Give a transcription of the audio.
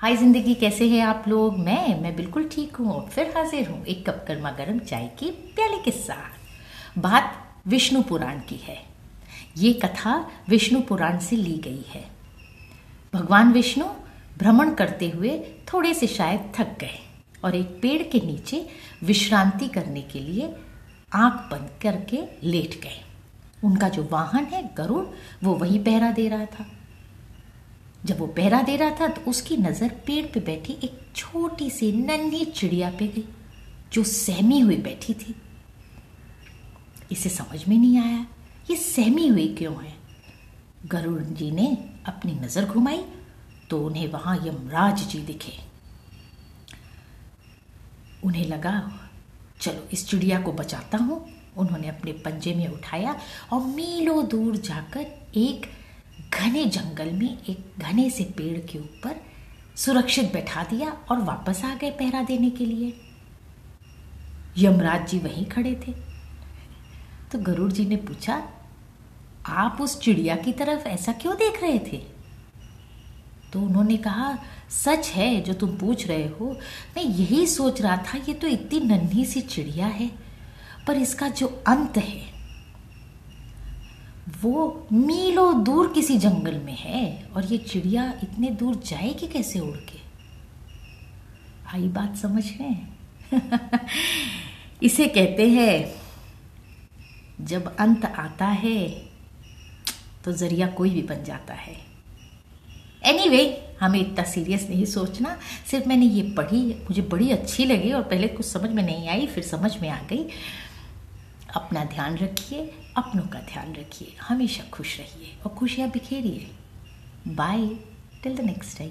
हाय ज़िंदगी कैसे हैं आप लोग? मैं मैं बिल्कुल ठीक हूँ फिर हाजिर हूँ एक कप गर्मा गर्म चाय की प्याले के साथ। बात विष्णु पुराण की है। ये कथा विष्णु पुराण से ली गई है। भगवान विष्णु भ्रमण करते हुए थोड़े से शायद थक गए और एक पेड़ के नीचे विश्रांति करने के लिए आँख बंद करके लेट गए। उनका जो वाहन है, गरुड़, वो वही पहरा दे रहा था। जब वो पहरा दे रहा था तो उसकी नज़र पेड़ पे बैठी एक छोटी सी नन्ही चिड़िया पे गई, जो सहमी हुई बैठी थी। इसे समझ में नहीं आया, ये सहमी हुई क्यों है? गरुड़ जी ने अपनी नज़र घुमाई तो उन्हें वहाँ यमराज जी दिखे। उन्हें लगा, चलो, इस चिड़िया को बचाता हूँ। उन्होंने अपने पंजे में उठाया और मीलों दूर जाकर एक घने जंगल में एक घने से पेड़ के ऊपर सुरक्षित बैठा दिया और वापस आ गए पहरा देने के लिए। यमराज जी वहीं खड़े थे। तो गरुड़ जी ने पूछा, आप उस चिड़िया की तरफ़ ऐसा क्यों देख रहे थे? तो उन्होंने कहा, सच है, जो तुम पूछ रहे हो। मैं यही सोच रहा था, ये तो इतनी नन्ही सी चिड़िया है, पर इसका जो अंत है वो मीलों दूर किसी जंगल में है और ये चिड़िया इतने दूर जाएगी कैसे उड़ के? आई बात समझ में इसे कहते हैं जब अंत आता है तो ज़रिया कोई भी बन जाता है। एनीवे anyway, हमें इतना सीरियस नहीं सोचना। सिर्फ़ मैंने ये पढ़ी मुझे बड़ी अच्छी लगी और पहले कुछ समझ में नहीं आई फिर समझ में आ गई। अपना ध्यान रखिए, अपनों का ध्यान रखिए। हमेशा खुश रहिए और खुशियाँ बिखेरिए। Bye till the next time